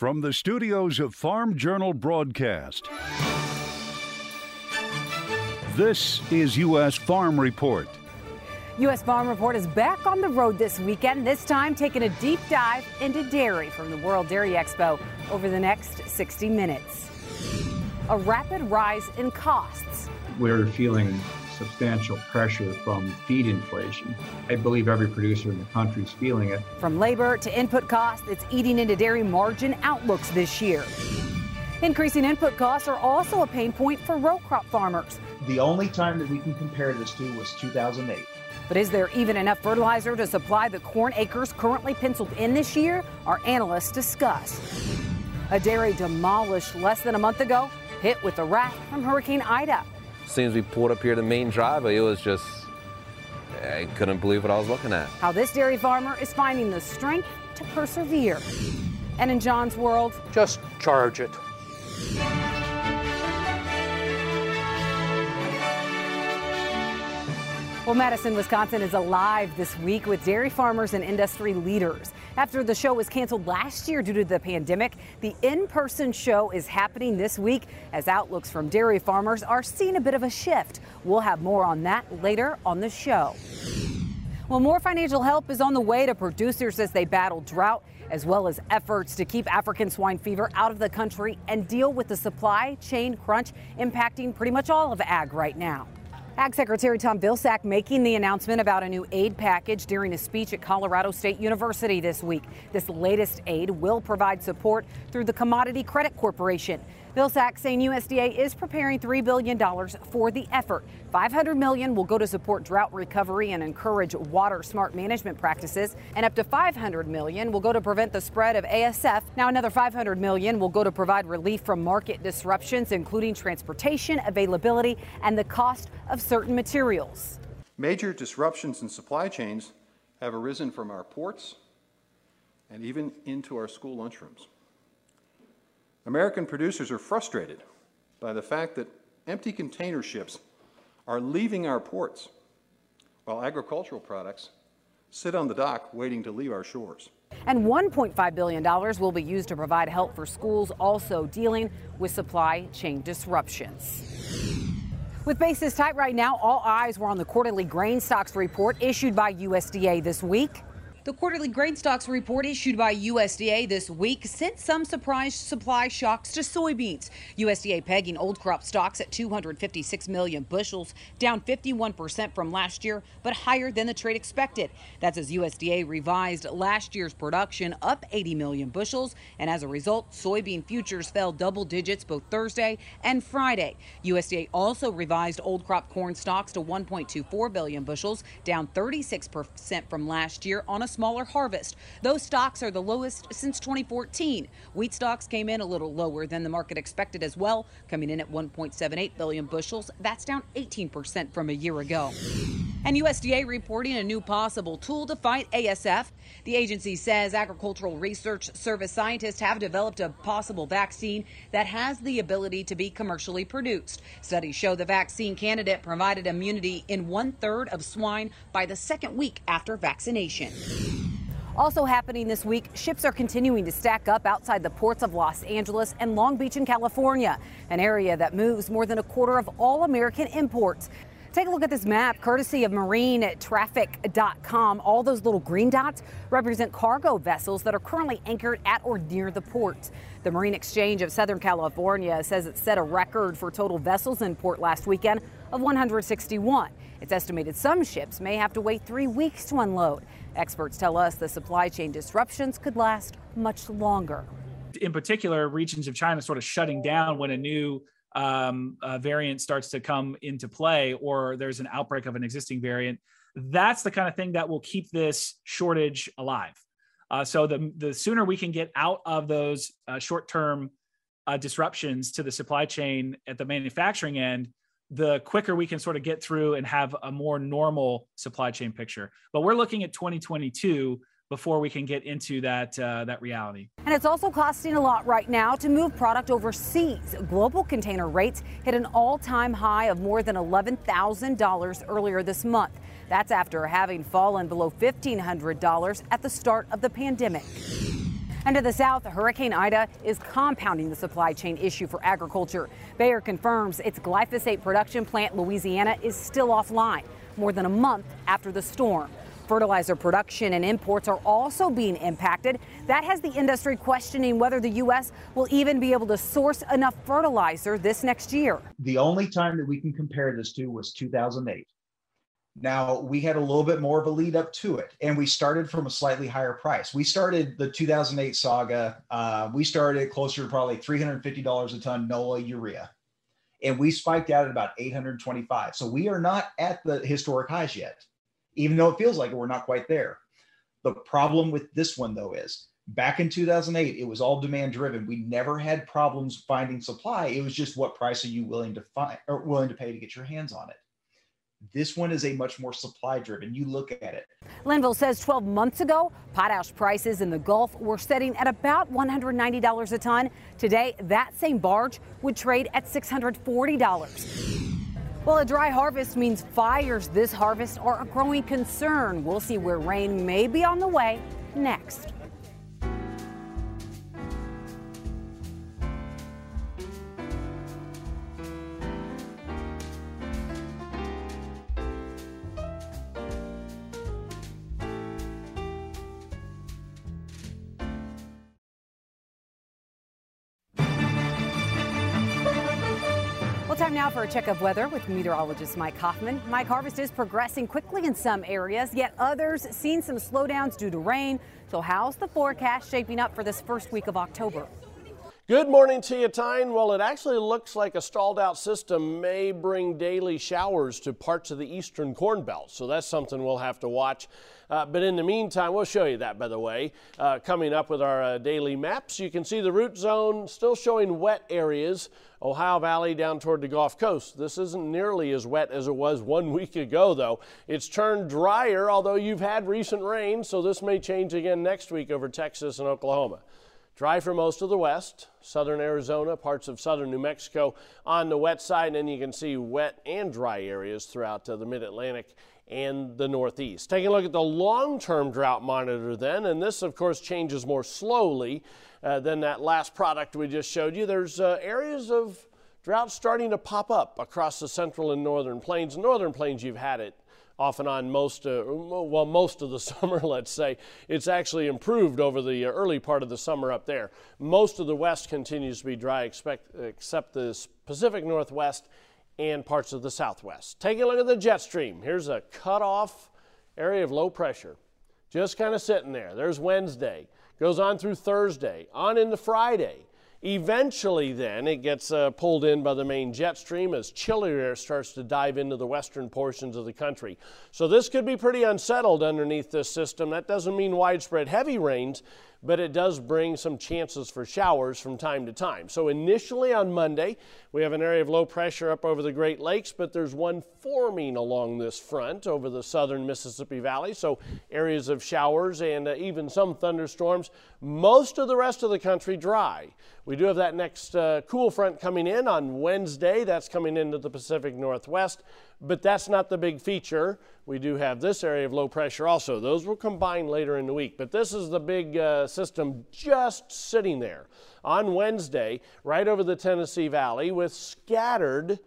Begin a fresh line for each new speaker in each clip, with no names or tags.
From the studios of Farm Journal Broadcast, this is U.S. Farm Report.
U.S. Farm Report is back on the road this weekend, this time taking a deep dive into dairy from the World Dairy Expo over the next 60 minutes. A rapid rise in costs.
We're feeling substantial pressure from feed inflation. I believe every producer in the country is feeling it.
From labor to input costs, it's eating into dairy margin outlooks this year. Increasing input costs are also a pain point for row crop farmers.
The only time that we can compare this to was 2008.
But is there even enough fertilizer to supply the corn acres currently penciled in this year? Our analysts discuss. A dairy demolished less than a month ago, hit with the wrath from Hurricane Ida.
As soon as we pulled up here the main driveway, it was just, I couldn't believe what I was looking at.
How this dairy farmer is finding the strength to persevere. And in John's world,
just charge it.
Well, Madison, Wisconsin is alive this week with dairy farmers and industry leaders. After the show was canceled last year due to the pandemic, the in person show is happening this week as outlooks from dairy farmers are seeing a bit of a shift. We'll have more on that later on the show. Well, more financial help is on the way to producers as they battle drought, as well as efforts to keep African swine fever out of the country and deal with the supply chain crunch impacting pretty much all of ag right now. Ag Secretary Tom Vilsack making the announcement about a new aid package during a speech at Colorado State University this week. This latest aid will provide support through the Commodity Credit Corporation. Vilsack saying USDA is preparing $3 billion for the effort. 500 million will go to support drought recovery and encourage water smart management practices, and up to 500 million will go to prevent the spread of ASF. Now another 500 million will go to provide relief from market disruptions, including transportation availability and the cost of certain materials.
Major disruptions in supply chains have arisen from our ports and even into our school lunchrooms. American producers are frustrated by the fact that empty container ships are leaving our ports while agricultural products sit on the dock waiting to leave our shores.
And $1.5 billion will be used to provide help for schools also dealing with supply chain disruptions. With bases tight right now, all eyes were on the quarterly grain stocks report issued by USDA this week. The quarterly grain stocks report issued by USDA this week sent some surprise supply shocks to soybeans. USDA pegging old crop stocks at 256 million bushels, down 51% from last year, but higher than the trade expected. That's as USDA revised last year's production up 80 million bushels, and as a result, soybean futures fell double digits both Thursday and Friday. USDA also revised old crop corn stocks to 1.24 billion bushels, down 36% from last year on a smaller harvest. Those stocks are the lowest since 2014. Wheat stocks came in a little lower than the market expected as well, coming in at 1.78 billion bushels. That's down 18% from a year ago. And USDA reporting a new possible tool to fight ASF. The agency says Agricultural Research Service scientists have developed a possible vaccine that has the ability to be commercially produced. Studies show the vaccine candidate provided immunity in one third of swine by the second week after vaccination. Also happening this week, ships are continuing to stack up outside the ports of Los Angeles and Long Beach in California, an area that moves more than a quarter of all American imports. Take a look at this map, courtesy of marinetraffic.com. All those little green dots represent cargo vessels that are currently anchored at or near the port. The Marine Exchange of Southern California says it set a record for total vessels in port last weekend of 161. It's estimated some ships may have to wait three weeks to unload. Experts tell us the supply chain disruptions could last much longer.
In particular, regions of China sort of shutting down when a new um, uh, variant starts to come into play or there's an outbreak of an existing variant, that's the kind of thing that will keep this shortage alive. Uh, so the the sooner we can get out of those uh, short term uh, disruptions to the supply chain at the manufacturing end, the quicker we can sort of get through and have a more normal supply chain picture. But we're looking at 2022 before we can get into that uh, that reality.
And it's also costing a lot right now to move product overseas. Global container rates hit an all-time high of more than $11,000 earlier this month. That's after having fallen below $1,500 at the start of the pandemic. And to the south, Hurricane Ida is compounding the supply chain issue for agriculture. Bayer confirms its glyphosate production plant, Louisiana, is still offline more than a month after the storm. Fertilizer production and imports are also being impacted. That has the industry questioning whether the U.S. will even be able to source enough fertilizer this next year.
The only time that we can compare this to was 2008. Now, we had a little bit more of a lead up to it, and we started from a slightly higher price. We started the 2008 saga, uh, we started closer to probably $350 a ton NOLA urea, and we spiked out at about 825. So we are not at the historic highs yet even though it feels like we're not quite there. The problem with this one, though, is back in 2008, it was all demand driven. We never had problems finding supply. It was just what price are you willing to find or willing to pay to get your hands on it. This one is a much more supply driven. You look at it.
Linville says 12 months ago, potash prices in the Gulf were setting at about $190 a ton. Today, that same barge would trade at $640. Well, a dry harvest means fires this harvest are a growing concern. We'll see where rain may be on the way next. Time now for a check of weather with meteorologist Mike Hoffman. Mike, harvest is progressing quickly in some areas, yet others seen some slowdowns due to rain. So how's the forecast shaping up for this first week of October?
Good morning to you, Tyne. Well, it actually looks like a stalled out system may bring daily showers to parts of the eastern corn belt. So that's something we'll have to watch. Uh, but in the meantime, we'll show you that, by the way, uh, coming up with our uh, daily maps. You can see the root zone still showing wet areas, Ohio Valley down toward the Gulf Coast. This isn't nearly as wet as it was one week ago, though. It's turned drier, although you've had recent rain, so this may change again next week over Texas and Oklahoma. Dry for most of the west, southern Arizona, parts of southern New Mexico on the wet side, and you can see wet and dry areas throughout uh, the mid Atlantic and the Northeast. Taking a look at the long term drought monitor, then, and this, of course, changes more slowly uh, than that last product we just showed you. There's uh, areas of drought starting to pop up across the central and northern plains. Northern plains, you've had it off and on most, uh, well, most of the summer, let's say. It's actually improved over the uh, early part of the summer up there. Most of the west continues to be dry, expect, except the Pacific Northwest and parts of the southwest. Taking a look at the jet stream. Here's a cut-off area of low pressure. Just kind of sitting there. There's Wednesday. Goes on through Thursday, on into Friday. Eventually, then, it gets uh, pulled in by the main jet stream as chillier air starts to dive into the western portions of the country. So, this could be pretty unsettled underneath this system. That doesn't mean widespread heavy rains, but it does bring some chances for showers from time to time. So initially on Monday, we have an area of low pressure up over the Great Lakes, but there's one forming along this front over the southern Mississippi Valley. So areas of showers and uh, even some thunderstorms. Most of the rest of the country dry. We do have that next uh, cool front coming in on Wednesday. That's coming into the Pacific Northwest but that's not the big feature. We do have this area of low pressure also. Those will combine later in the week, but this is the big uh, system just sitting there on Wednesday, right over the Tennessee Valley, with scattered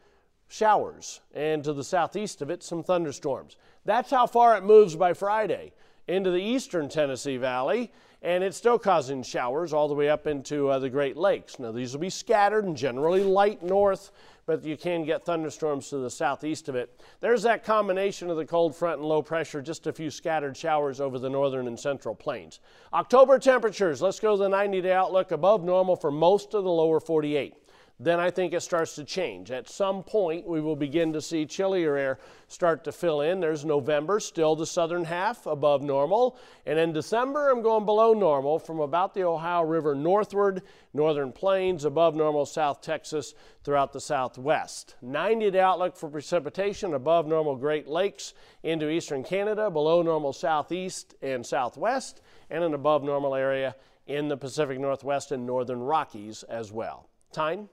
showers, and to the southeast of it, some thunderstorms. That's how far it moves by Friday into the eastern Tennessee Valley, and it's still causing showers all the way up into uh, the Great Lakes. Now, these will be scattered and generally light north but you can get thunderstorms to the southeast of it. There's that combination of the cold front and low pressure, just a few scattered showers over the northern and central plains. October temperatures, let's go to the 90 day outlook above normal for most of the lower 48 then I think it starts to change. At some point, we will begin to see chillier air start to fill in. There's November, still the southern half above normal. And in December, I'm going below normal from about the Ohio River northward, northern plains, above normal South Texas throughout the southwest. 90 day outlook for precipitation above normal Great Lakes into eastern Canada, below normal southeast and southwest, and an above normal area in the Pacific Northwest and northern Rockies as well. Tyne?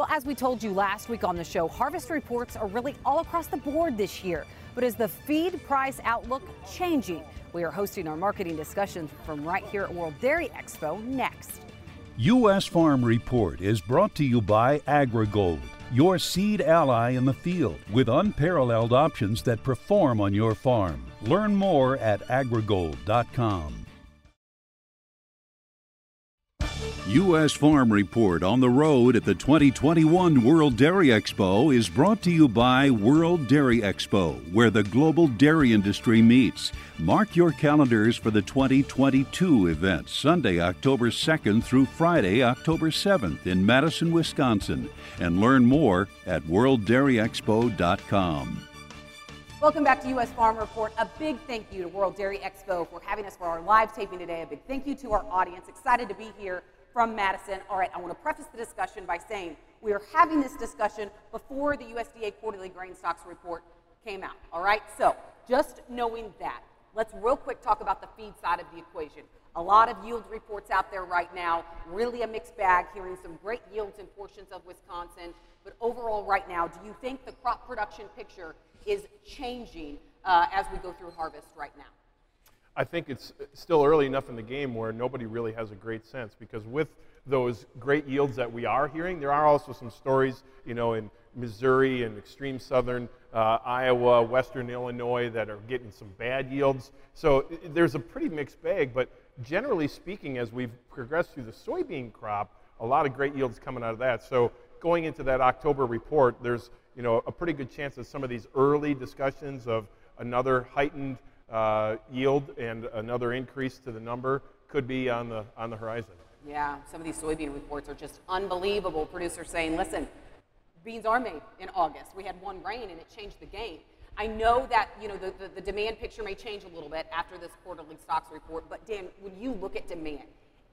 Well, as we told you last week on the show, harvest reports are really all across the board this year.
But is the feed price outlook changing? We are hosting our marketing discussions from right here at World Dairy Expo next.
U.S. Farm Report is brought to you by AgriGold, your seed ally in the field with unparalleled options that perform on your farm. Learn more at agrigold.com. U.S. Farm Report on the road at the 2021 World Dairy Expo is brought to you by World Dairy Expo, where the global dairy industry meets. Mark your calendars for the 2022 event, Sunday, October 2nd through Friday, October 7th in Madison, Wisconsin, and learn more at worlddairyexpo.com.
Welcome back to U.S. Farm Report. A big thank you to World Dairy Expo for having us for our live taping today. A big thank you to our audience. Excited to be here from Madison. All right, I want to preface the discussion by saying we are having this discussion before the USDA quarterly grain stocks report came out. All right, so just knowing that, let's real quick talk about the feed side of the equation. A lot of yield reports out there right now, really a mixed bag, hearing some great yields in portions of Wisconsin. But overall, right now, do you think the crop production picture is changing uh, as we go through harvest right now?
I think it's still early enough in the game where nobody really has a great sense because with those great yields that we are hearing, there are also some stories, you know, in Missouri and extreme southern uh, Iowa, western Illinois that are getting some bad yields. So there's a pretty mixed bag, but generally speaking, as we've progressed through the soybean crop, a lot of great yields coming out of that. So going into that October report, there's you know a pretty good chance that some of these early discussions of another heightened uh, yield and another increase to the number could be on the, on the horizon.
Yeah, some of these soybean reports are just unbelievable. Producers saying, listen, beans are made in August. We had one rain and it changed the game. I know that you know the, the, the, demand picture may change a little bit after this quarterly stocks report, but Dan, when you look at demand,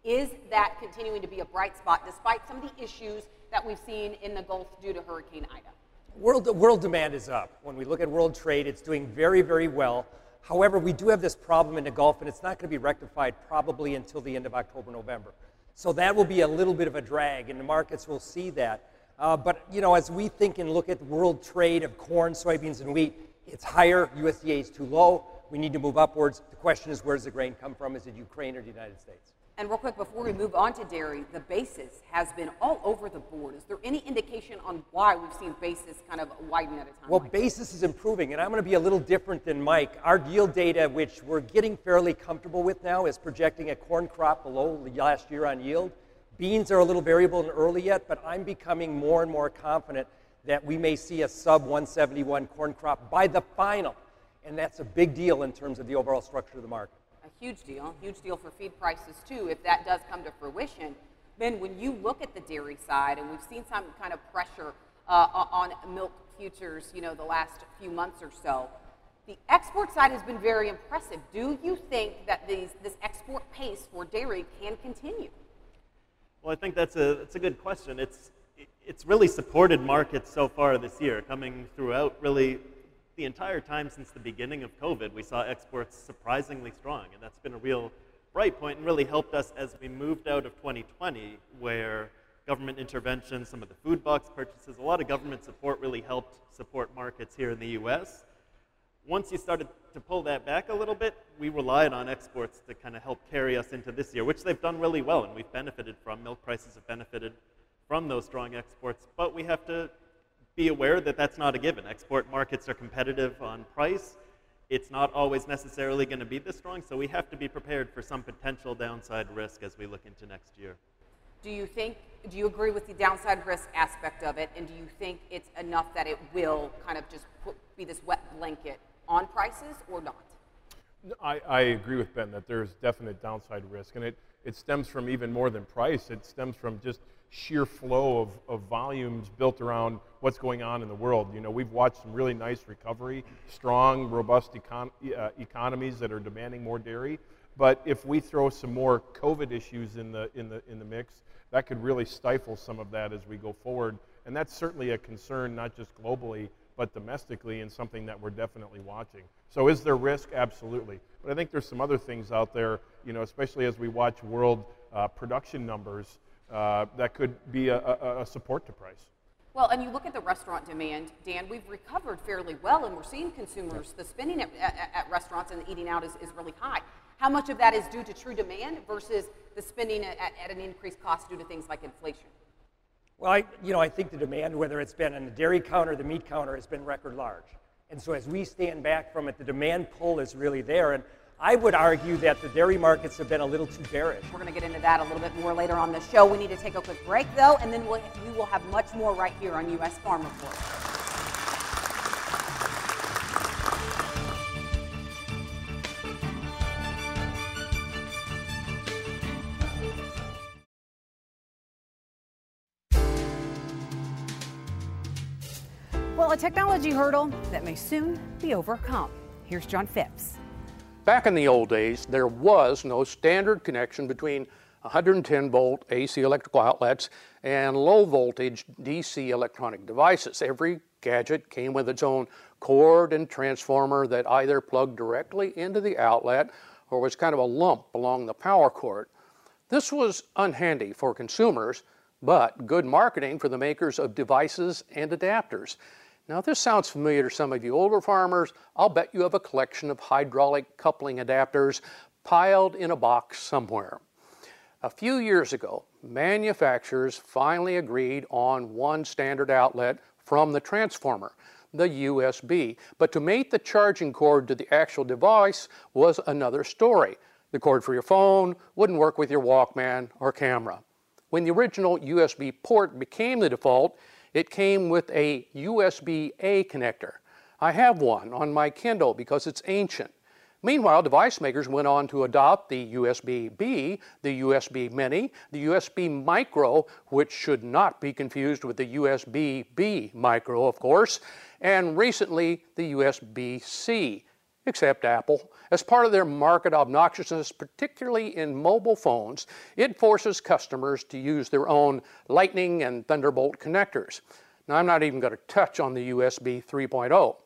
is that continuing to be a bright spot despite some of the issues that we've seen in the Gulf due to Hurricane Ida?
World, world demand is up. When we look at world trade, it's doing very, very well. However, we do have this problem in the Gulf, and it's not going to be rectified probably until the end of October, November. So that will be a little bit of a drag, and the markets will see that. Uh, but you know, as we think and look at world trade of corn, soybeans, and wheat, it's higher. USDA is too low. We need to move upwards. The question is, where does the grain come from? Is it Ukraine or the United States?
And real quick, before we move on to dairy, the basis has been all over the board. Is there any indication on why we've seen basis kind of widen at a time?
Well,
like
basis is improving, and I'm going to be a little different than Mike. Our yield data, which we're getting fairly comfortable with now, is projecting a corn crop below last year on yield. Beans are a little variable and early yet, but I'm becoming more and more confident that we may see a sub 171 corn crop by the final. And that's a big deal in terms of the overall structure of the market
huge deal, huge deal for feed prices too, if that does come to fruition. Then when you look at the dairy side, and we've seen some kind of pressure uh, on milk futures, you know, the last few months or so, the export side has been very impressive. Do you think that these, this export pace for dairy can continue?
Well, I think that's a, that's a good question. It's, it's really supported markets so far this year, coming throughout really the entire time since the beginning of COVID, we saw exports surprisingly strong, and that's been a real bright point and really helped us as we moved out of 2020, where government intervention, some of the food box purchases, a lot of government support really helped support markets here in the US. Once you started to pull that back a little bit, we relied on exports to kind of help carry us into this year, which they've done really well, and we've benefited from. Milk prices have benefited from those strong exports, but we have to be aware that that's not a given. Export markets are competitive on price. It's not always necessarily going to be this strong, so we have to be prepared for some potential downside risk as we look into next year.
Do you think, do you agree with the downside risk aspect of it, and do you think it's enough that it will kind of just put, be this wet blanket on prices or not?
I, I agree with Ben that there's definite downside risk, and it, it stems from even more than price. It stems from just sheer flow of, of volumes built around what's going on in the world. You know, we've watched some really nice recovery, strong, robust econ- uh, economies that are demanding more dairy. But if we throw some more COVID issues in the, in, the, in the mix, that could really stifle some of that as we go forward. And that's certainly a concern, not just globally, but domestically, and something that we're definitely watching. So, is there risk? Absolutely. But I think there's some other things out there, you know, especially as we watch world uh, production numbers uh, that could be a, a, a, support to price.
Well, and you look at the restaurant demand, Dan, we've recovered fairly well, and we're seeing consumers, the spending at, at, at restaurants and eating out is, is really high. How much of that is due to true demand versus the spending at, at an increased cost due to things like inflation?
Well, I, you know, I think the demand, whether it's been on the dairy counter or the meat counter, has been record large. And so as we stand back from it, the demand pull is really there. And I would argue that the dairy markets have been a little too bearish.
We're going to get into that a little bit more later on the show. We need to take a quick break, though, and then we'll, we will have much more right here on U.S. Farm Report. Well, a technology hurdle that may soon be overcome. Here's John Phipps.
Back in the old days, there was no standard connection between 110 volt AC electrical outlets and low voltage DC electronic devices. Every gadget came with its own cord and transformer that either plugged directly into the outlet or was kind of a lump along the power cord. This was unhandy for consumers, but good marketing for the makers of devices and adapters. Now, this sounds familiar to some of you older farmers, I'll bet you have a collection of hydraulic coupling adapters piled in a box somewhere. A few years ago, manufacturers finally agreed on one standard outlet from the transformer, the USB. But to mate the charging cord to the actual device was another story. The cord for your phone wouldn't work with your Walkman or camera. When the original USB port became the default, it came with a USB-A connector. I have one on my Kindle because it's ancient. Meanwhile, device makers went on to adopt the USB-B, the USB Mini, the USB Micro, which should not be confused with the USB-B Micro, of course, and recently the USB-C, except Apple. As part of their market obnoxiousness, particularly in mobile phones, it forces customers to use their own Lightning and Thunderbolt connectors. Now, I'm not even going to touch on the USB 3.0.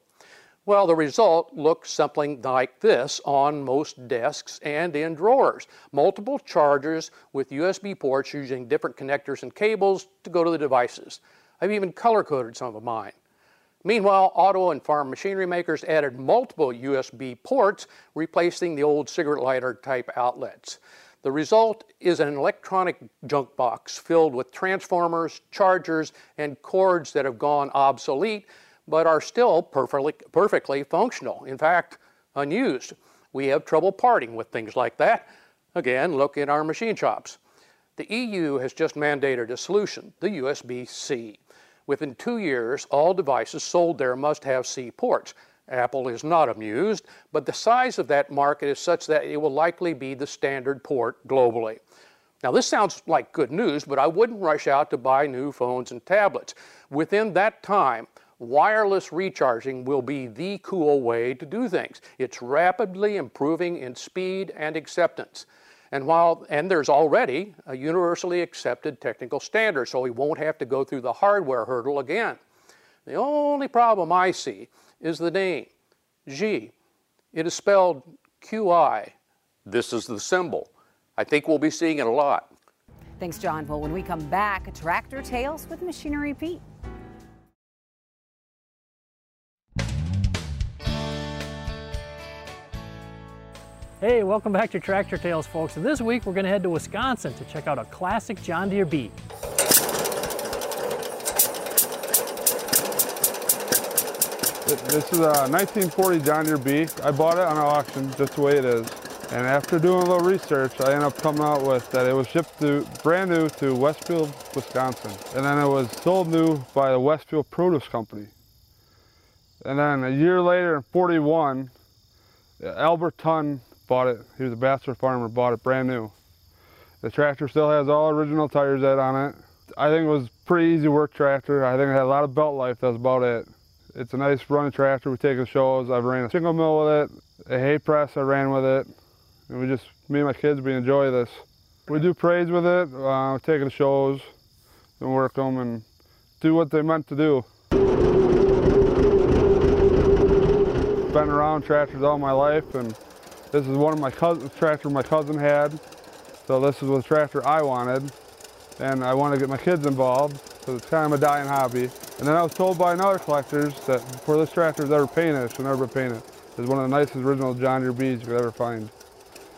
Well, the result looks something like this on most desks and in drawers. Multiple chargers with USB ports using different connectors and cables to go to the devices. I've even color coded some of mine. Meanwhile, auto and farm machinery makers added multiple USB ports, replacing the old cigarette lighter type outlets. The result is an electronic junk box filled with transformers, chargers, and cords that have gone obsolete but are still perfectly, perfectly functional. In fact, unused. We have trouble parting with things like that. Again, look in our machine shops. The EU has just mandated a solution, the USB C. Within two years, all devices sold there must have C ports. Apple is not amused, but the size of that market is such that it will likely be the standard port globally. Now, this sounds like good news, but I wouldn't rush out to buy new phones and tablets. Within that time, wireless recharging will be the cool way to do things. It's rapidly improving in speed and acceptance. And while and there's already a universally accepted technical standard, so we won't have to go through the hardware hurdle again. The only problem I see is the name, G. It is spelled QI. This is the symbol. I think we'll be seeing it a lot.
Thanks, John. Well, when we come back, Tractor Tales with Machinery Pete.
Hey, welcome back to Tractor Tales, folks. This week we're going to head to Wisconsin to check out a classic John Deere Beat.
This is a 1940 John Deere B. I bought it on an auction just the way it is. And after doing a little research, I ended up coming out with that it was shipped to, brand new to Westfield, Wisconsin. And then it was sold new by the Westfield Produce Company. And then a year later, in 41, Albert Tunn bought it. He was a bachelor farmer, bought it brand new. The tractor still has all original tires on it. I think it was pretty easy work tractor. I think it had a lot of belt life, that's about it. It's a nice running tractor. We take the shows. I've ran a single mill with it, a hay press I ran with it. And we just, me and my kids, we enjoy this. We do parades with it, uh, taking the shows and work them and do what they meant to do. Been around tractors all my life and this is one of my cousin's tractor my cousin had. So this is the tractor I wanted. And I want to get my kids involved. so it's kind of a dying hobby. And then I was told by another collectors that before this tractor's ever painted, it should never be painted. It's one of the nicest original John Deere beads you could ever find.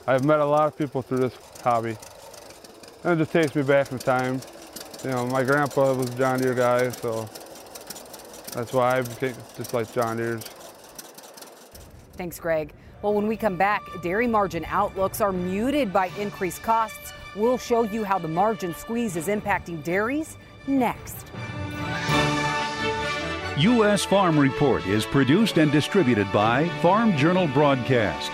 I've met a lot of people through this hobby. And it just takes me back in time. You know, my grandpa was a John Deere guy, so that's why I just like John Deere's.
Thanks, Greg. Well, when we come back, dairy margin outlooks are muted by increased costs. We'll show you how the margin squeeze is impacting dairies next.
U.S. Farm Report is produced and distributed by Farm Journal Broadcast.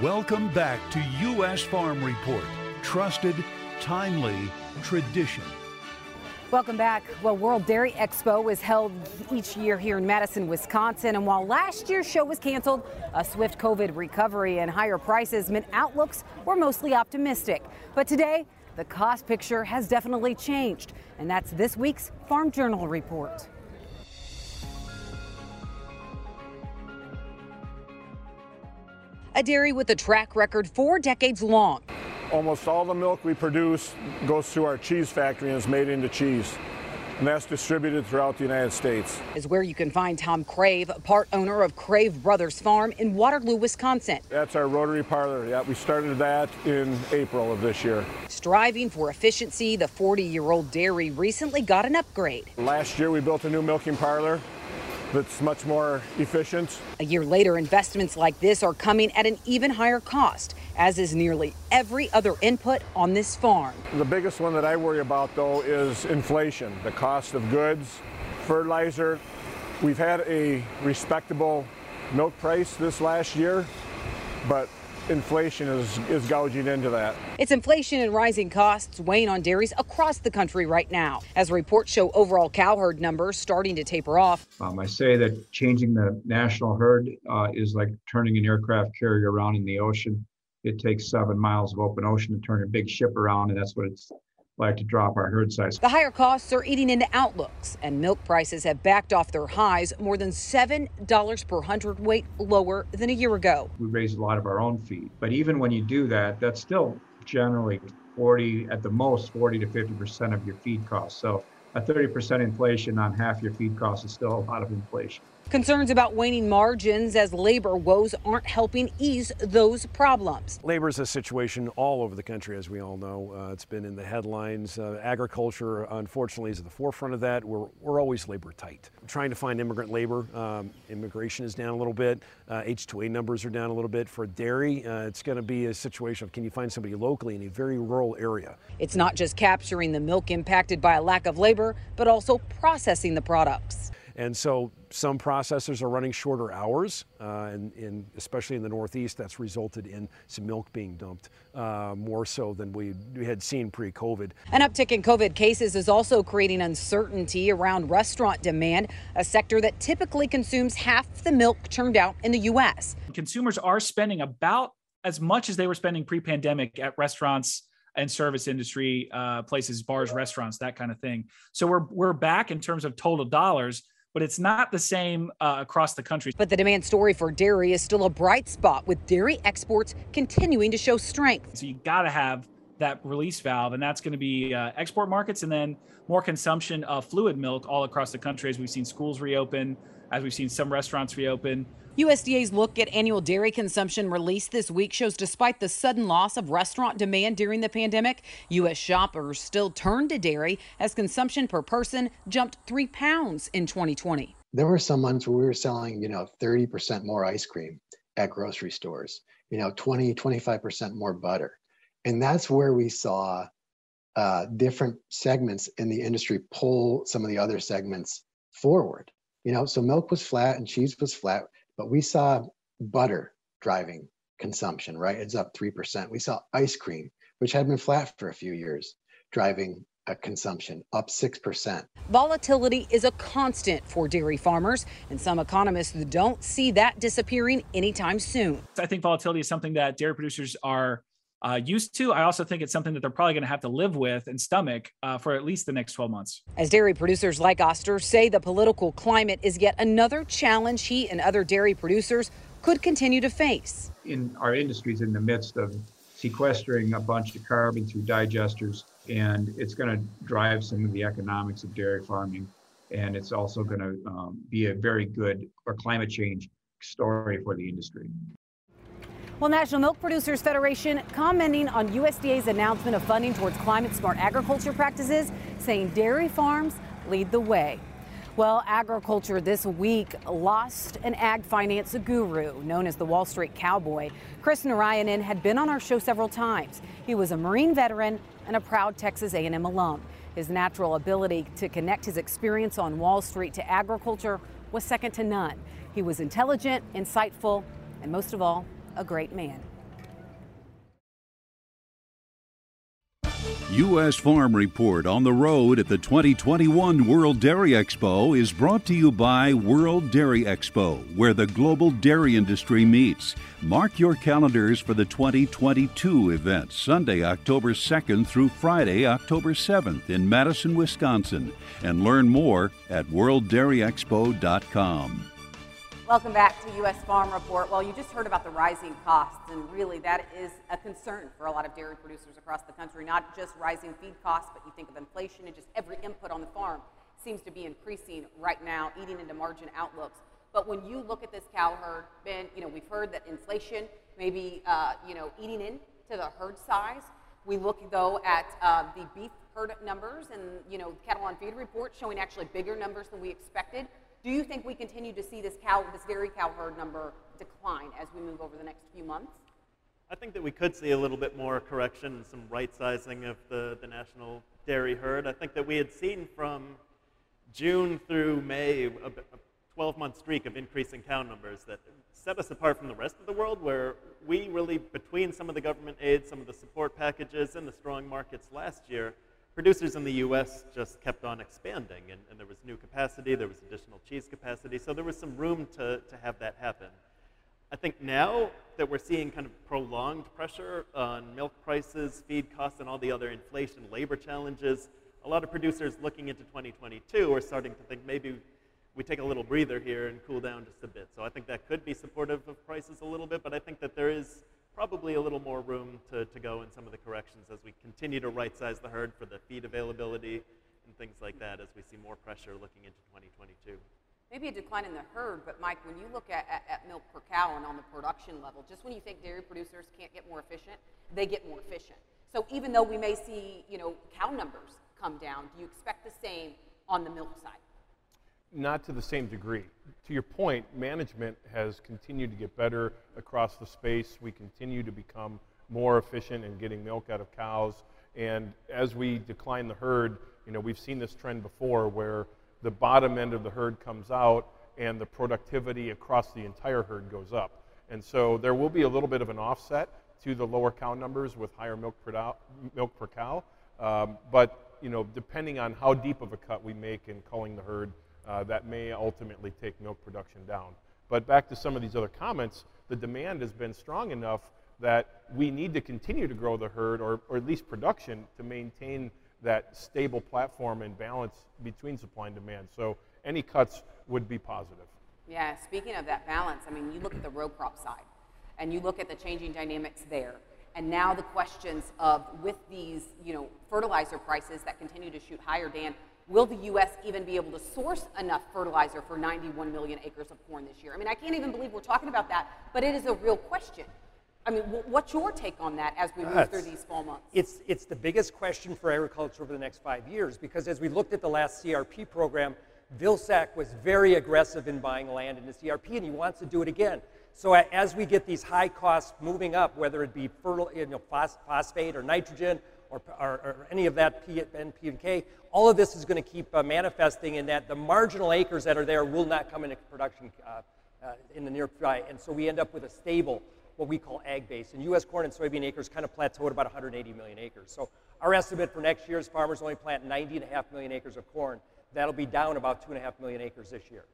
Welcome back to U.S. Farm Report. Trusted, timely, tradition.
Welcome back. Well, World Dairy Expo is held each year here in Madison, Wisconsin. And while last year's show was canceled, a swift COVID recovery and higher prices meant outlooks were mostly optimistic. But today, the cost picture has definitely changed. And that's this week's Farm Journal report. A dairy with a track record four decades long.
Almost all the milk we produce goes through our cheese factory and is made into cheese. And that's distributed throughout the United States.
Is where you can find Tom Crave, part owner of Crave Brothers Farm in Waterloo, Wisconsin.
That's our rotary parlor. Yeah, we started that in April of this year.
Striving for efficiency, the 40 year old dairy recently got an upgrade.
Last year we built a new milking parlor that's much more efficient.
A year later, investments like this are coming at an even higher cost, as is nearly every other input on this farm.
The biggest one that I worry about, though, is inflation, the cost of goods, fertilizer. We've had a respectable milk price this last year, but inflation is, is gouging into that.
It's inflation and rising costs weighing on dairies across the country right now. As reports show overall cow herd numbers starting to taper off.
Um, I say that changing the national herd uh, is like turning an aircraft carrier around in the ocean. It takes seven miles of open ocean to turn a big ship around, and that's what it's like to drop our herd size.
The higher costs are eating into outlooks, and milk prices have backed off their highs, more than $7 per hundredweight lower than a year ago.
We raise a lot of our own feed, but even when you do that, that's still generally 40, at the most 40 to 50% of your feed costs. So a 30% inflation on half your feed costs is still a lot of inflation.
Concerns about waning margins as labor woes aren't helping ease those problems.
Labor is a situation all over the country, as we all know. Uh, it's been in the headlines. Uh, agriculture, unfortunately, is at the forefront of that. We're, we're always labor tight. trying to find immigrant labor. Um, immigration is down a little bit. Uh, H2A numbers are down a little bit. For dairy, uh, it's going to be a situation of can you find somebody locally in a very rural area?
It's not just capturing the milk impacted by a lack of labor, but also processing the products.
And so some processors are running shorter hours, uh, and, and, especially in the Northeast, that's resulted in some milk being dumped uh, more so than we, we had seen pre COVID.
An uptick in COVID cases is also creating uncertainty around restaurant demand, a sector that typically consumes half the milk churned out in the U.S.
Consumers are spending about as much as they were spending pre pandemic at restaurants and service industry uh, places, bars, restaurants, that kind of thing. So we're we're back in terms of total dollars, but it's not the same uh, across the country.
But the demand story for dairy is still a bright spot, with dairy exports continuing to show strength.
So you got to have that release valve, and that's going to be uh, export markets, and then more consumption of fluid milk all across the country as we've seen schools reopen, as we've seen some restaurants reopen.
USDA's look at annual dairy consumption released this week shows despite the sudden loss of restaurant demand during the pandemic, U.S. shoppers still turned to dairy as consumption per person jumped three pounds in 2020.
There were some months where we were selling, you know, 30% more ice cream at grocery stores, you know, 20, 25% more butter. And that's where we saw uh, different segments in the industry pull some of the other segments forward. You know, so milk was flat and cheese was flat but we saw butter driving consumption, right? It's up 3%. We saw ice cream, which had been flat for a few years, driving a consumption up 6%.
Volatility is a constant for dairy farmers, and some economists don't see that disappearing anytime soon.
I think volatility is something that dairy producers are uh, used to. I also think it's something that they're probably going to have to live with and stomach uh, for at least the next 12 months.
As dairy producers like Oster say the political climate is yet another challenge he and other dairy producers
could continue to face.
In our industries, in the midst of sequestering a bunch of carbon through digesters, and it's going to drive some of the economics of dairy farming. And it's also going to um, be a very good or climate change story for the industry.
Well, National Milk Producers Federation commenting on USDA's announcement of funding towards climate smart agriculture practices, saying dairy farms lead the way. Well, agriculture this week lost an ag finance guru known as the Wall Street Cowboy. Chris Narayanan had been on our show several times. He was a Marine veteran and a proud Texas A&M alum. His natural ability to connect his experience on Wall Street to agriculture was second to none. He was intelligent, insightful, and most of all, a great man.
U.S. Farm Report on the road at the 2021 World Dairy Expo is brought to you by World Dairy Expo, where the global dairy industry meets. Mark your calendars for the 2022 event, Sunday, October 2nd through Friday, October 7th in Madison, Wisconsin, and learn more at worlddairyexpo.com.
Welcome back to U.S. Farm Report. Well, you just heard about the rising costs, and really that is a concern for a lot of dairy producers across the country. Not just rising feed costs, but you think of inflation and just every input on the farm seems to be increasing right now, eating into margin outlooks. But when you look at this cow herd, Ben, you know we've heard that inflation may be, uh, you know, eating into the herd size. We look though at uh, the beef herd numbers, and you know, cattle on feed report showing actually bigger numbers than we expected. Do you think we continue to see this cow, this dairy cow herd number decline as we move over the next few months?
I think that we could see a little bit more correction and some right sizing of the, the national dairy herd. I think that we had seen from June through May a, a 12 month streak of increasing cow numbers that set us apart from the rest of the world, where we really, between some of the government aid, some of the support packages, and the strong markets last year, producers in the US just kept on expanding, and, and, there was new capacity, there was additional cheese capacity, so there was some room to, to have that happen. I think now that we're seeing kind of prolonged pressure on milk prices, feed costs, and all the other inflation, labor challenges, a lot of producers looking into 2022 are starting to think maybe we take a little breather here and cool down just a bit. So I think that could be supportive of prices a little bit, but I think that there is probably a little more room to, to go in some of the corrections as we continue to right size the herd for the feed availability and things like that as we see more pressure looking into 2022.
Maybe a decline in the herd, but Mike, when you look at, at, at, milk per cow and on the production level, just when you think dairy producers can't get more efficient, they get more efficient. So even though we may see, you know, cow numbers come down, do you expect the same on the milk side?
Not to the same degree. To your point, management has continued to get better across the space. We continue to become more efficient in getting milk out of cows. And as we decline the herd, you know, we've seen this trend before where the bottom end of the herd comes out and the productivity across the entire herd goes up. And so there will be a little bit of an offset to the lower cow numbers with higher milk per, milk per cow. Um, but, you know, depending on how deep of a cut we make in culling the herd, uh, that may ultimately take milk production down. But back to some of these other comments, the demand has been strong enough that we need to continue to grow the herd or, or at least production to maintain that stable platform and balance between supply and demand. So any cuts would be positive.
Yeah, speaking of that balance, I mean, you look at the row crop side and you look at the changing dynamics there. And now the questions of with these, you know, fertilizer prices that continue to shoot higher, Dan, Will the U.S. even be able to source enough fertilizer for 91 million acres of corn this year? I mean, I can't even believe we're talking about that, but it is a real question. I mean, what's your take on that as we move through these fall months?
It's, it's the biggest question for agriculture over the next five years because as we looked at the last CRP program, Vilsack was very aggressive in buying land in the CRP and he wants to do it again. So as we get these high costs moving up, whether it be fertile, you know, phosphate or nitrogen or, or, or any of that P, N, P, and K, all of this is going to keep uh, manifesting in that the marginal acres that are there will not come into production uh, uh, in the near future. And so we end up with a stable, what we call ag base. And U.S. corn and soybean acres kind of plateau at about 180 million acres. So our estimate for next year is farmers only plant 90 and a half million acres of corn. That'll be down about 2.5 million acres this year.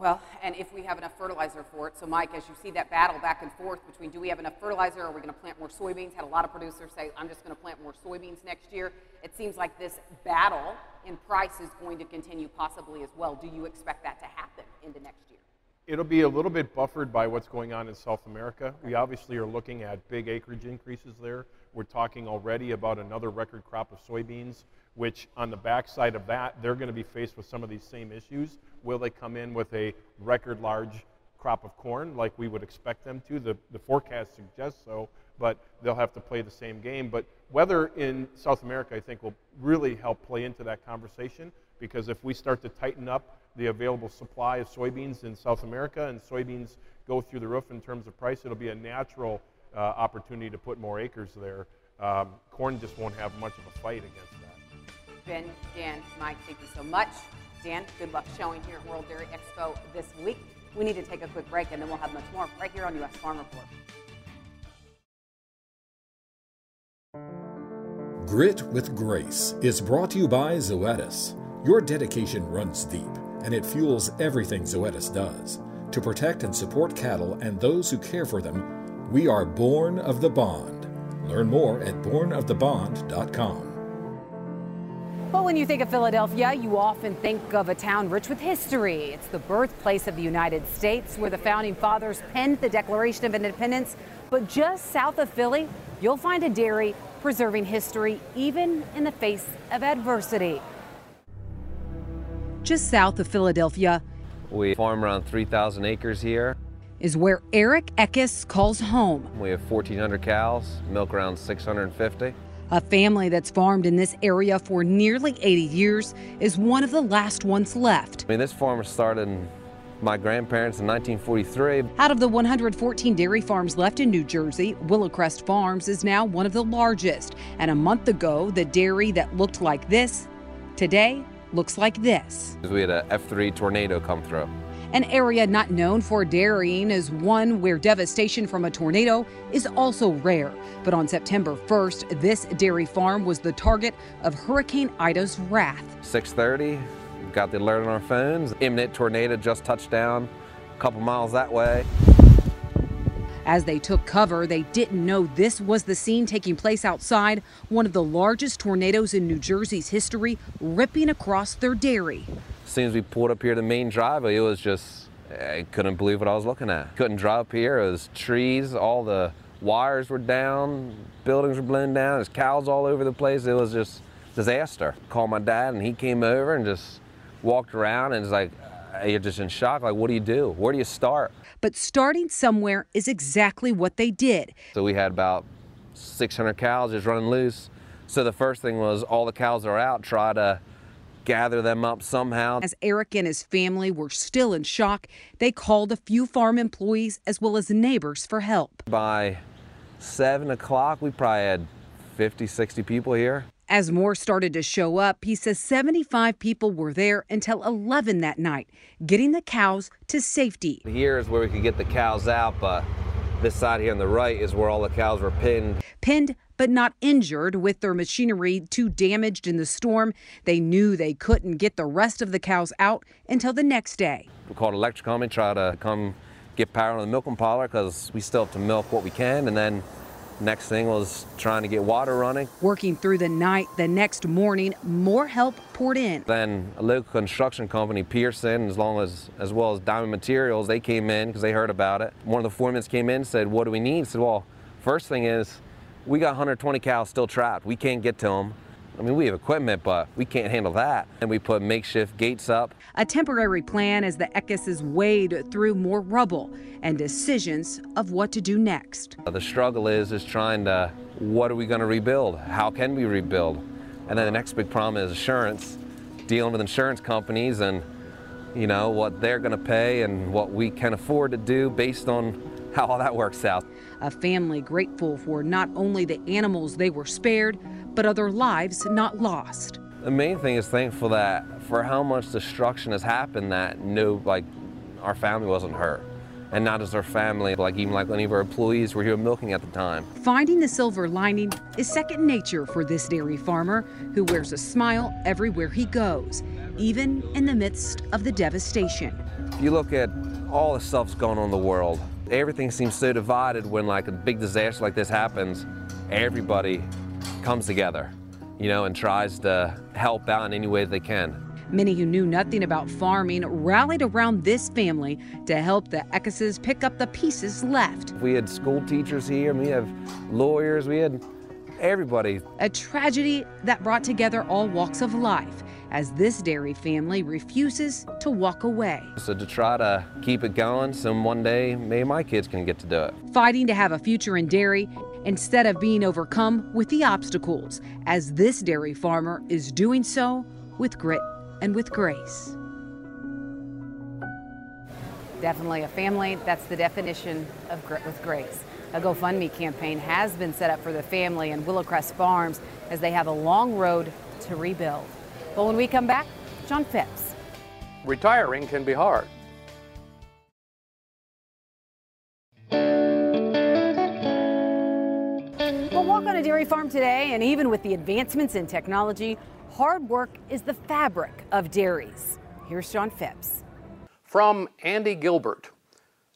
Well, and if we have enough fertilizer for it. So, Mike, as you see that battle back and forth between do we have enough fertilizer are we going to plant more soybeans? Had a lot of producers say, I'm just going to plant more soybeans next year. It seems like this battle in price is going to continue possibly as well. Do you expect that to happen into next year?
It'll be a little bit buffered by what's going on in South America. We obviously are looking at big acreage increases there. We're talking already about another record crop of soybeans, which on the backside of that, they're going to be faced with some of these same issues. Will they come in with a record large crop of corn like we would expect them to? The, the forecast suggests so, but they'll have to play the same game. But weather in South America, I think, will really help play into that conversation because if we start to tighten up the available supply of soybeans in South America and soybeans go through the roof in terms of price, it'll be a natural uh, opportunity to put more acres there. Um, corn just won't have much of a fight against that.
Ben, Dan, Mike, thank you so much. Dan, good luck showing here at World Dairy Expo this week. We need to take a quick break and then we'll have much more right here on U.S. Farm Report.
Grit with Grace is brought to you by Zoetis. Your dedication runs deep, and it fuels everything Zoetis does. To protect and support cattle and those who care for them, we are born of the bond. Learn more at bornofthebond.com.
Well, when you think of Philadelphia, you often think of a town rich with history. It's the birthplace of the United States, where the founding fathers penned the Declaration of Independence. But just south of Philly, you'll find a dairy preserving history even in the face of adversity. Just south of Philadelphia
We farm around 3,000 acres here.
is where Eric Eckes calls home.
We have 1,400 cows, milk around 650.
A family that's farmed in this area for nearly 80 years is one of the last ones left.
I mean, this farm started in my grandparents in 1943.
Out of the 114 dairy farms left in New Jersey, Willowcrest Farms is now one of the largest. And a month ago, the dairy that looked like this today looks like this.
We had a F3 tornado come through.
An area not known for dairying is one where devastation from a tornado is also rare. But on September 1st, this dairy farm was the target of Hurricane Ida's wrath.
6:30, got the alert on our phones. Imminent tornado just touched down, a couple miles that way.
As they took cover, they didn't know this was the scene taking place outside one of the largest tornadoes in New Jersey's history, ripping across their dairy.
As soon as we pulled up here to main driveway, it was just I couldn't believe what I was looking at. Couldn't drive up here. It was trees, all the wires were down, buildings were blown down, there's cows all over the place. It was just disaster. Called my dad and he came over and just walked around and was like, uh, you're just in shock. Like, what do you do? Where do you start?
But starting somewhere is exactly what they did.
So we had about 600 cows just running loose. So the first thing was all the cows are out, try to gather them up somehow.
As Eric and his family were still in shock, they called a few farm employees as well as neighbors for help.
By seven o'clock, we probably had 50, 60 people here.
As more started to show up, he says 75 people were there until 11 that night, getting the cows to safety.
Here is where we could get the cows out, but this side here on the right is where all the cows were pinned.
Pinned but not injured with their machinery too damaged in the storm. They knew they couldn't get the rest of the cows out until the next day.
We called electric and try to come get power on the milking parlor because we still have to milk what we can. And then next thing was trying to get water running.
Working through the night, the next morning, more help poured in.
Then a local construction company, Pearson, as long as as well as Diamond Materials, they came in because they heard about it. One of the foremen came in and said, "What do we need?" I said, "Well, first thing is we got 120 cows still trapped. We can't get to them. I mean, we have equipment, but we can't handle that. And we put makeshift gates up.
A temporary plan as the Eckeses wade through more rubble and decisions of what to do next.
Uh, the struggle is is trying to what are we going to rebuild? How can we rebuild? And then the next big problem is insurance, dealing with insurance companies and you know what they're going to pay and what we can afford to do based on how all that works out.
A family grateful for not only the animals they were spared, but other lives not lost.
The main thing is thankful that for how much destruction has happened that no like our family wasn't hurt. And not just our family, like even like any of our employees were here milking at the time.
Finding the silver lining is second nature for this dairy farmer who wears a smile everywhere he goes, even in the midst of the devastation.
You look at all the stuff's going on in the world. Everything seems so divided when like a big disaster like this happens. Everybody comes together, you know, and tries to help out in any way they can.
Many who knew nothing about farming rallied around this family to help the Eckeses pick up the pieces left.
We had school teachers here, we have lawyers, we had everybody.
A tragedy that brought together all walks of life as this dairy family refuses to walk away.
So to try to keep it going, so one day maybe my kids can get to do it.
Fighting to have a future in dairy instead of being overcome with the obstacles, as this dairy farmer is doing so with grit and with grace. Definitely a family. That's the definition of grit with grace. A GoFundMe campaign has been set up for the family and Willowcrest Farms as they have a long road to rebuild. But when we come back, John Phipps.
Retiring can be hard.
We'll walk on a dairy farm today, and even with the advancements in technology, hard work is the fabric of dairies. Here's John Phipps.
From Andy Gilbert.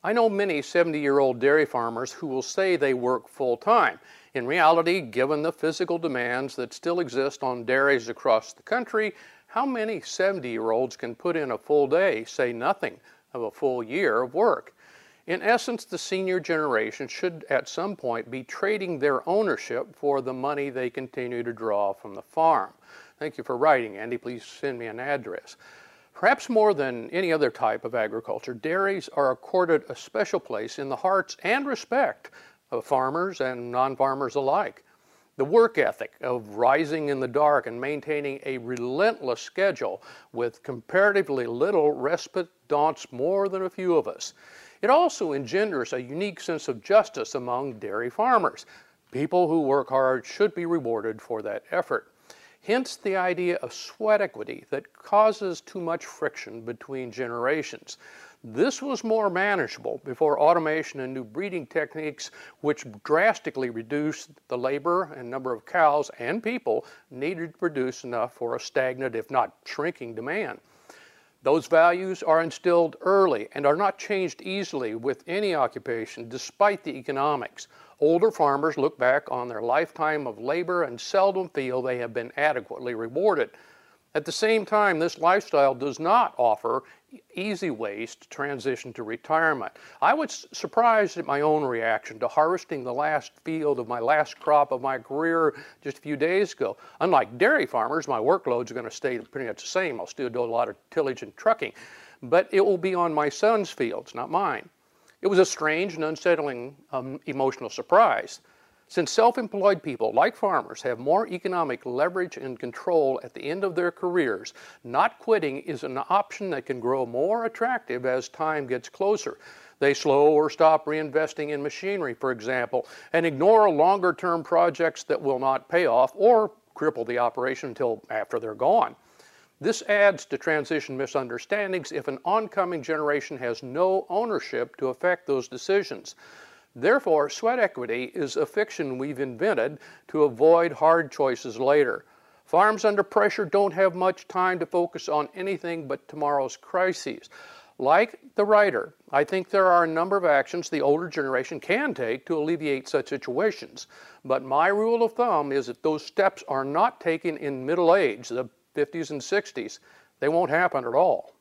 I know many 70 year old dairy farmers who will say they work full time. In reality, given the physical demands that still exist on dairies across the country, how many 70 year olds can put in a full day, say nothing of a full year of work? In essence, the senior generation should at some point be trading their ownership for the money they continue to draw from the farm. Thank you for writing, Andy. Please send me an address. Perhaps more than any other type of agriculture, dairies are accorded a special place in the hearts and respect of farmers and non farmers alike. The work ethic of rising in the dark and maintaining a relentless schedule with comparatively little respite daunts more than a few of us. It also engenders a unique sense of justice among dairy farmers. People who work hard should be rewarded for that effort. Hence the idea of sweat equity that causes too much friction between generations. This was more manageable before automation and new breeding techniques, which drastically reduced the labor and number of cows and people needed to produce enough for a stagnant, if not shrinking, demand. Those values are instilled early and are not changed easily with any occupation, despite the economics. Older farmers look back on their lifetime of labor and seldom feel they have been adequately rewarded. At the same time, this lifestyle does not offer easy ways to transition to retirement. I was surprised at my own reaction to harvesting the last field of my last crop of my career just a few days ago. Unlike dairy farmers, my workloads are going to stay pretty much the same. I'll still do a lot of tillage and trucking, but it will be on my son's fields, not mine. It was a strange and unsettling um, emotional surprise. Since self employed people, like farmers, have more economic leverage and control at the end of their careers, not quitting is an option that can grow more attractive as time gets closer. They slow or stop reinvesting in machinery, for example, and ignore longer term projects that will not pay off or cripple the operation until after they're gone. This adds to transition misunderstandings if an oncoming generation has no ownership to affect those decisions. Therefore, sweat equity is a fiction we've invented to avoid hard choices later. Farms under pressure don't have much time to focus on anything but tomorrow's crises. Like the writer, I think there are a number of actions the older generation can take to alleviate such situations. But my rule of thumb is that those steps are not taken in middle age, the 50s and 60s. They won't happen at all.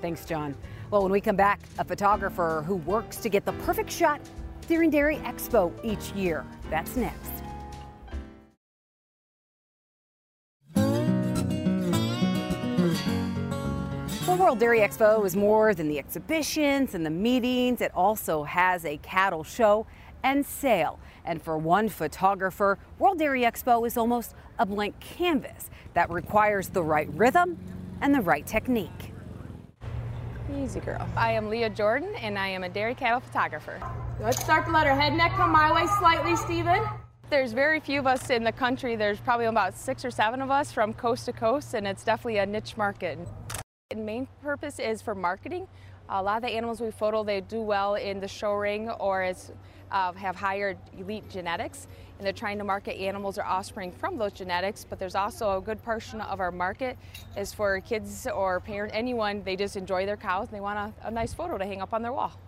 Thanks, John. Well, when we come back, a photographer who works to get the perfect shot during Dairy Expo each year. That's next. The World Dairy Expo is more than the exhibitions and the meetings. It also has a cattle show and sale. And for one photographer, World Dairy Expo is almost a blank canvas that requires the right rhythm and the right technique.
Easy girl. I am Leah Jordan and I am a dairy cattle photographer. Let's start to let our head neck come my way slightly, Stephen. There's very few of us in the country. There's probably about six or seven of us from coast to coast, and it's definitely a niche market. The main purpose is for marketing. A lot of the animals we photo, they do well in the show ring or as, uh, have higher elite genetics, and they're trying to market animals or offspring from those genetics. But there's also a good portion of our market is for kids or parent, anyone. They just enjoy their cows and they want a, a nice photo to hang up on their wall.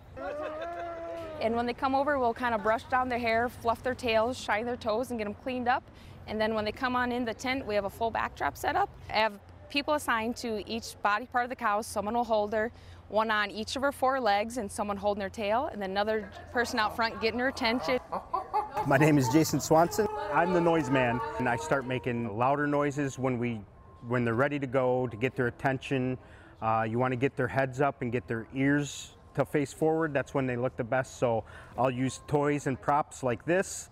And when they come over, we'll kind of brush down their hair, fluff their tails, shine their toes, and get them cleaned up. And then when they come on in the tent, we have a full backdrop set up. I have people assigned to each body part of the cow. Someone will hold her, one on each of her four legs, and someone holding her tail, and then another person out front getting her attention.
Oh, My name is Jason Swanson. I'm the noise man, and I start making louder noises when we, when they're ready to go to get their attention. Uh, you want to get their heads up and get their ears to face forward. That's when they look the best. So I'll use toys and props like this.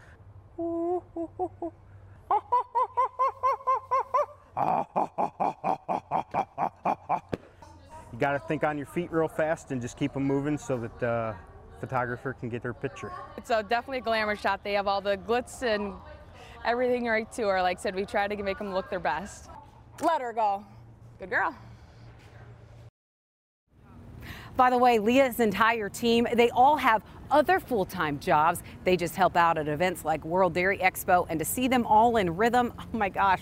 You got to think on your feet real fast and just keep them moving so that the photographer can get their picture.
It's a, definitely a glamour shot. They have all the glitz and everything right to her. Like I said, we try to make them look their best. Let her go. Good girl.
By the way, Leah's entire team, they all have other full-time jobs. They just help out at events like World Dairy Expo and to see them all in rhythm, oh my gosh,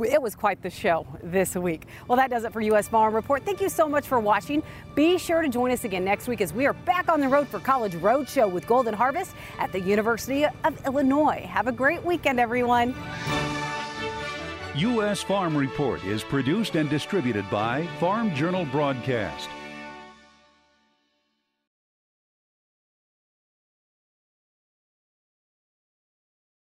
it was quite the show this week. Well, that does it for U.S. Farm Report. Thank you so much for watching. Be sure to join us again next week as we are back on the road for College Roadshow with Golden Harvest at the University of Illinois. Have a great weekend, everyone.
U.S. Farm Report is produced and distributed by Farm Journal Broadcast.